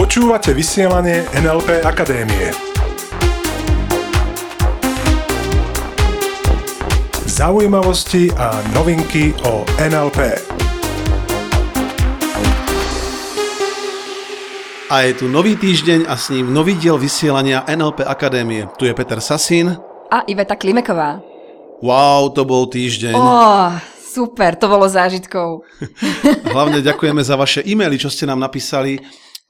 Počúvate vysielanie NLP Akadémie. Zaujímavosti a novinky o NLP. A je tu nový týždeň a s ním nový diel vysielania NLP Akadémie. Tu je Peter Sasín. A Iveta Klimeková. Wow, to bol týždeň. Oh, super, to bolo zážitkou. Hlavne ďakujeme za vaše e-maily, čo ste nám napísali.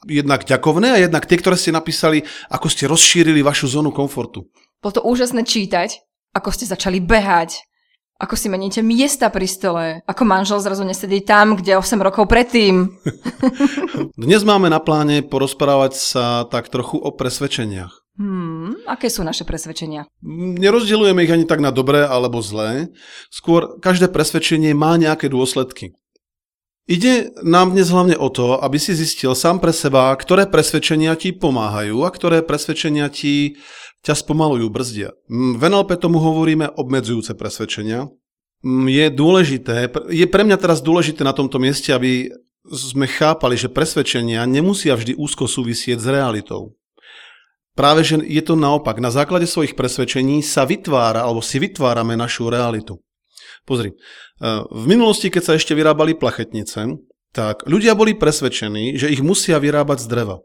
Jednak ďakovné a jednak tie, ktoré ste napísali, ako ste rozšírili vašu zónu komfortu. Bolo to úžasné čítať, ako ste začali behať, ako si meníte miesta pri stole, ako manžel zrazu nesedí tam, kde 8 rokov predtým. Dnes máme na pláne porozprávať sa tak trochu o presvedčeniach. Hmm, aké sú naše presvedčenia? Nerozdielujeme ich ani tak na dobré alebo zlé. Skôr každé presvedčenie má nejaké dôsledky. Ide nám dnes hlavne o to, aby si zistil sám pre seba, ktoré presvedčenia ti pomáhajú a ktoré presvedčenia ti ťa spomalujú, brzdia. V NLP tomu hovoríme obmedzujúce presvedčenia. Je dôležité, je pre mňa teraz dôležité na tomto mieste, aby sme chápali, že presvedčenia nemusia vždy úzko súvisieť s realitou. Práve, že je to naopak. Na základe svojich presvedčení sa vytvára, alebo si vytvárame našu realitu. Pozri, v minulosti, keď sa ešte vyrábali plachetnice, tak ľudia boli presvedčení, že ich musia vyrábať z dreva.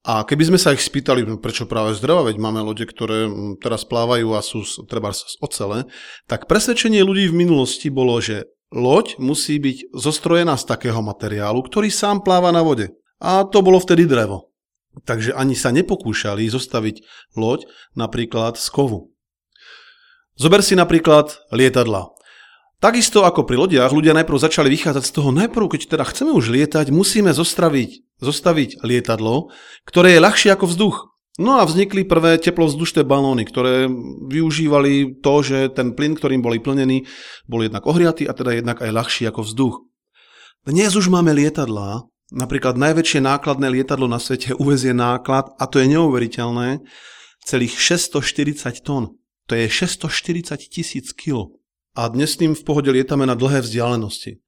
A keby sme sa ich spýtali, no prečo práve z dreva, veď máme lode, ktoré mm, teraz plávajú a sú treba z ocele, tak presvedčenie ľudí v minulosti bolo, že loď musí byť zostrojená z takého materiálu, ktorý sám pláva na vode. A to bolo vtedy drevo. Takže ani sa nepokúšali zostaviť loď napríklad z kovu. Zober si napríklad lietadla. Takisto ako pri lodiach, ľudia najprv začali vychádzať z toho, najprv keď teda chceme už lietať, musíme zostaviť, zostaviť lietadlo, ktoré je ľahšie ako vzduch. No a vznikli prvé teplovzdušné balóny, ktoré využívali to, že ten plyn, ktorým boli plnený, bol jednak ohriatý a teda jednak aj ľahší ako vzduch. Dnes už máme lietadlá, napríklad najväčšie nákladné lietadlo na svete uvezie náklad, a to je neuveriteľné, celých 640 tón. To je 640 tisíc kg a dnes s tým v pohode lietame na dlhé vzdialenosti.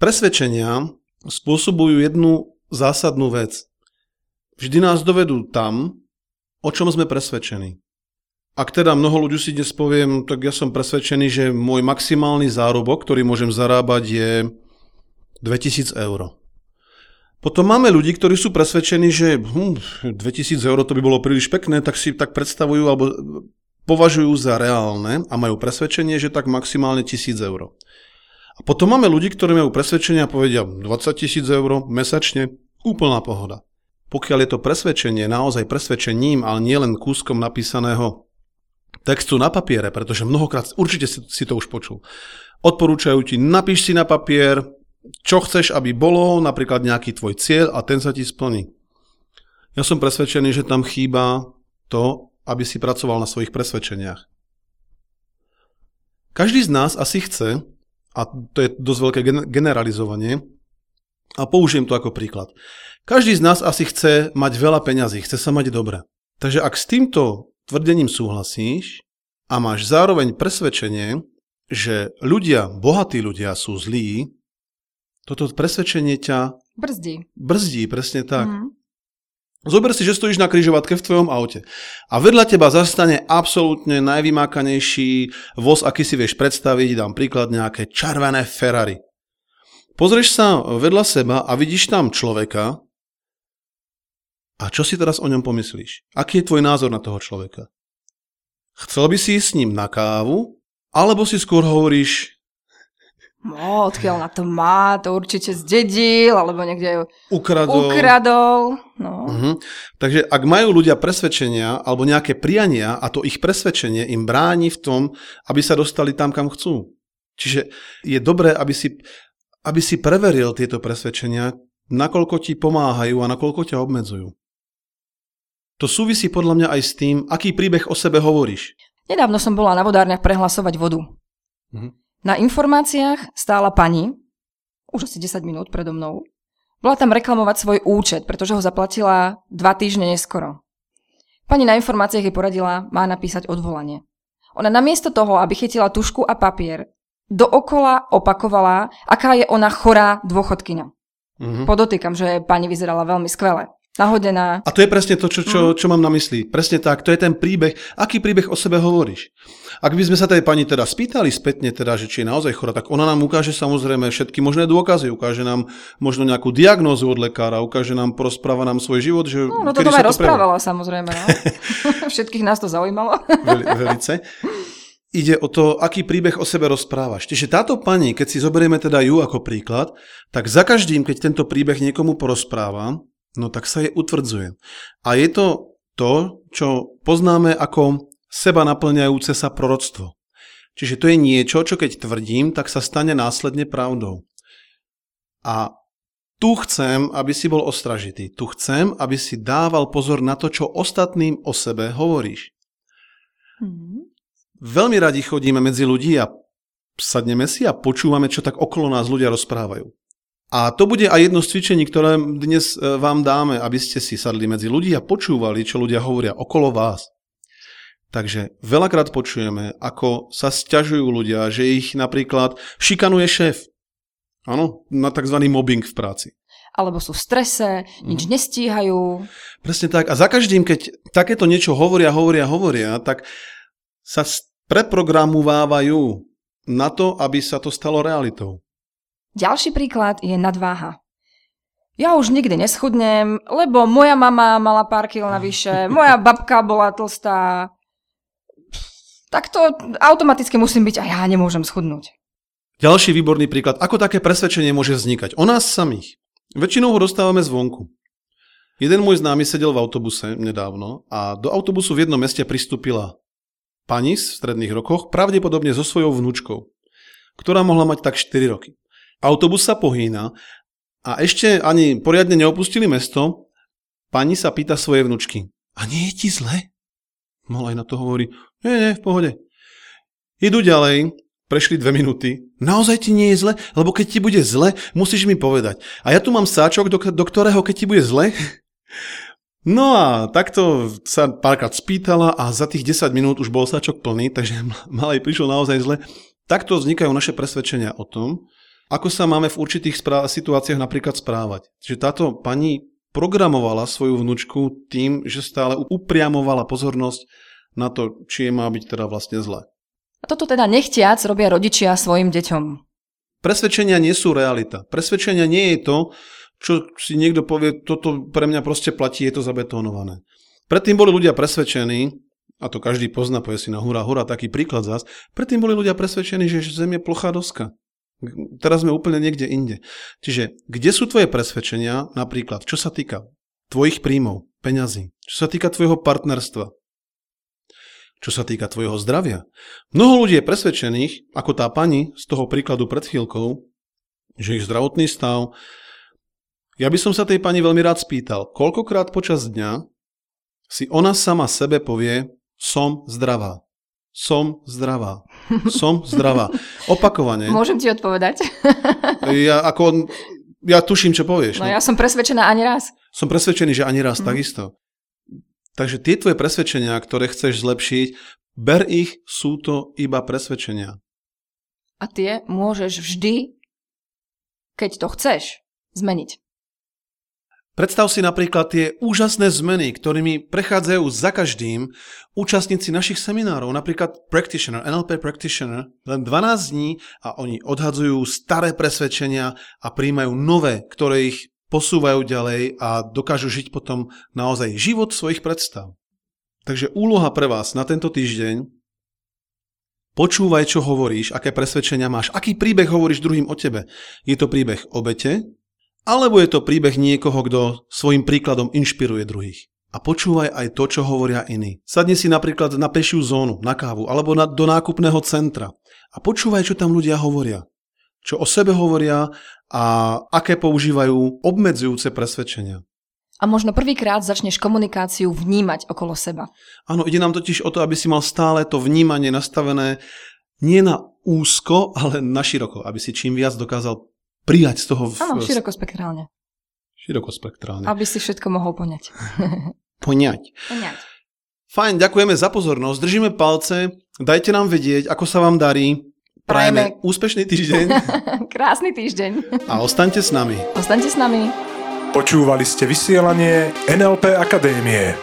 Presvedčenia spôsobujú jednu zásadnú vec. Vždy nás dovedú tam, o čom sme presvedčení. Ak teda mnoho ľudí si dnes poviem, tak ja som presvedčený, že môj maximálny zárobok, ktorý môžem zarábať, je 2000 eur. Potom máme ľudí, ktorí sú presvedčení, že hm, 2000 eur to by bolo príliš pekné, tak si tak predstavujú alebo považujú za reálne a majú presvedčenie, že tak maximálne 1000 eur. A potom máme ľudí, ktorí majú presvedčenie a povedia 20 tisíc eur mesačne, úplná pohoda. Pokiaľ je to presvedčenie naozaj presvedčením, ale nie len kúskom napísaného textu na papiere, pretože mnohokrát, určite si to už počul, odporúčajú ti, napíš si na papier, čo chceš, aby bolo, napríklad nejaký tvoj cieľ a ten sa ti splní. Ja som presvedčený, že tam chýba to, aby si pracoval na svojich presvedčeniach. Každý z nás asi chce, a to je dosť veľké generalizovanie, a použijem to ako príklad. Každý z nás asi chce mať veľa peňazí, chce sa mať dobre. Takže ak s týmto tvrdením súhlasíš a máš zároveň presvedčenie, že ľudia, bohatí ľudia sú zlí, toto presvedčenie ťa brzdí. Brzdí, presne tak. Mm. Zober si, že stojíš na kryžovatke v tvojom aute a vedľa teba zastane absolútne najvymákanejší voz, aký si vieš predstaviť, dám príklad nejaké červené Ferrari. Pozrieš sa vedľa seba a vidíš tam človeka a čo si teraz o ňom pomyslíš? Aký je tvoj názor na toho človeka? Chcel by si ísť s ním na kávu? Alebo si skôr hovoríš, No, odkiaľ na to má, to určite zdedil, alebo niekde ukradol. ukradol no. uh-huh. Takže ak majú ľudia presvedčenia alebo nejaké priania a to ich presvedčenie im bráni v tom, aby sa dostali tam, kam chcú. Čiže je dobré, aby si, aby si preveril tieto presvedčenia, nakoľko ti pomáhajú a nakoľko ťa obmedzujú. To súvisí podľa mňa aj s tým, aký príbeh o sebe hovoríš. Nedávno som bola na vodárniach prehlasovať vodu. Uh-huh. Na informáciách stála pani, už asi 10 minút predo mnou. Bola tam reklamovať svoj účet, pretože ho zaplatila dva týždne neskoro. Pani na informáciách jej poradila, má napísať odvolanie. Ona namiesto toho, aby chytila tušku a papier, dookola opakovala, aká je ona chorá dôchodkyňa. Mhm. Podotýkam, že pani vyzerala veľmi skvele. Nahodená. A to je presne to, čo, čo, čo mám na mysli. Presne tak, to je ten príbeh. Aký príbeh o sebe hovoríš? Ak by sme sa tej pani teda spýtali spätne, teda, že či je naozaj chorá, tak ona nám ukáže samozrejme všetky možné dôkazy. Ukáže nám možno nejakú diagnózu od lekára, ukáže nám, porozpráva nám svoj život. Že No, no to aj rozprávala prejavilo. samozrejme. No. Všetkých nás to zaujímalo. Veli, velice. Ide o to, aký príbeh o sebe rozprávaš. Čiže táto pani, keď si zoberieme teda ju ako príklad, tak za každým, keď tento príbeh niekomu porozpráva, no tak sa je utvrdzuje. A je to to, čo poznáme ako seba naplňajúce sa proroctvo. Čiže to je niečo, čo keď tvrdím, tak sa stane následne pravdou. A tu chcem, aby si bol ostražitý. Tu chcem, aby si dával pozor na to, čo ostatným o sebe hovoríš. Mhm. Veľmi radi chodíme medzi ľudí a sadneme si a počúvame, čo tak okolo nás ľudia rozprávajú. A to bude aj jedno z cvičení, ktoré dnes e, vám dáme, aby ste si sadli medzi ľudí a počúvali, čo ľudia hovoria okolo vás. Takže veľakrát počujeme, ako sa sťažujú ľudia, že ich napríklad šikanuje šéf. Áno, na tzv. mobbing v práci. Alebo sú v strese, nič Mhm. nestíhajú. Presne tak. A za každým, keď takéto niečo hovoria, hovoria, hovoria, tak sa preprogramovávajú na to, aby sa to stalo realitou. Ďalší príklad je nadváha. Ja už nikdy neschudnem, lebo moja mama mala pár kil navyše, moja babka bola tlstá. Tak to automaticky musím byť a ja nemôžem schudnúť. Ďalší výborný príklad, ako také presvedčenie môže vznikať. O nás samých. Väčšinou ho dostávame zvonku. Jeden môj známy sedel v autobuse nedávno a do autobusu v jednom meste pristúpila pani v stredných rokoch, pravdepodobne so svojou vnúčkou, ktorá mohla mať tak 4 roky. Autobus sa pohýna a ešte ani poriadne neopustili mesto, pani sa pýta svojej vnúčky. A nie je ti zle? Mohla aj na to hovorí, nie, nie, v pohode. Idú ďalej, prešli dve minúty. Naozaj ti nie je zle? Lebo keď ti bude zle, musíš mi povedať. A ja tu mám sáčok, do, do ktorého keď ti bude zle... No a takto sa párkrát spýtala a za tých 10 minút už bol sáčok plný, takže malej prišlo naozaj zle. Takto vznikajú naše presvedčenia o tom, ako sa máme v určitých správ- situáciách napríklad správať. Čiže táto pani programovala svoju vnúčku tým, že stále upriamovala pozornosť na to, či je má byť teda vlastne zle. A toto teda nechtiac robia rodičia svojim deťom. Presvedčenia nie sú realita. Presvedčenia nie je to, čo si niekto povie, toto pre mňa proste platí, je to zabetónované. Predtým boli ľudia presvedčení, a to každý pozná, povie si na hura, hura, taký príklad zás, predtým boli ľudia presvedčení, že Zem je plochá doska. Teraz sme úplne niekde inde. Čiže kde sú tvoje presvedčenia, napríklad, čo sa týka tvojich príjmov, peňazí, čo sa týka tvojho partnerstva, čo sa týka tvojho zdravia. Mnoho ľudí je presvedčených, ako tá pani z toho príkladu pred chvíľkou, že ich zdravotný stav... Ja by som sa tej pani veľmi rád spýtal, koľkokrát počas dňa si ona sama sebe povie, som zdravá. Som zdravá. Som zdravá. Opakovane. Môžem ti odpovedať? Ja, ako, ja tuším, čo povieš. No ja som presvedčená ani raz. Som presvedčený, že ani raz Mhm. takisto. Takže tie tvoje presvedčenia, ktoré chceš zlepšiť, ber ich, sú to iba presvedčenia. A tie môžeš vždy, keď to chceš, zmeniť. Predstav si napríklad tie úžasné zmeny, ktorými prechádzajú za každým účastníci našich seminárov, napríklad Practitioner, NLP Practitioner, len 12 dní a oni odhadzujú staré presvedčenia a príjmajú nové, ktoré ich posúvajú ďalej a dokážu žiť potom naozaj život svojich predstav. Takže úloha pre vás na tento týždeň počúvaj, čo hovoríš, aké presvedčenia máš, aký príbeh hovoríš druhým o tebe. Je to príbeh obete, alebo je to príbeh niekoho, kto svojim príkladom inšpiruje druhých. A počúvaj aj to, čo hovoria iní. Sadni si napríklad na pešiu zónu, na kávu, alebo na, do nákupného centra. A počúvaj, čo tam ľudia hovoria. Čo o sebe hovoria a aké používajú obmedzujúce presvedčenia. A možno prvýkrát začneš komunikáciu vnímať okolo seba. Áno, ide nám totiž o to, aby si mal stále to vnímanie nastavené nie na úzko, ale na široko. Aby si čím viac dokázal prijať z toho... V... Širokospektrálne. Širokospektrálne. Aby si všetko mohol poňať. poňať. Poňať. Fajn, ďakujeme za pozornosť, držíme palce, dajte nám vedieť, ako sa vám darí. Prajeme, Prajeme úspešný týždeň. Krásny týždeň. A ostaňte s nami. Ostaňte s nami. Počúvali ste vysielanie NLP Akadémie.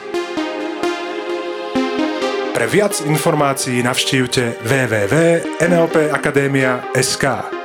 Pre viac informácií navštívte www.nlpakademia.sk.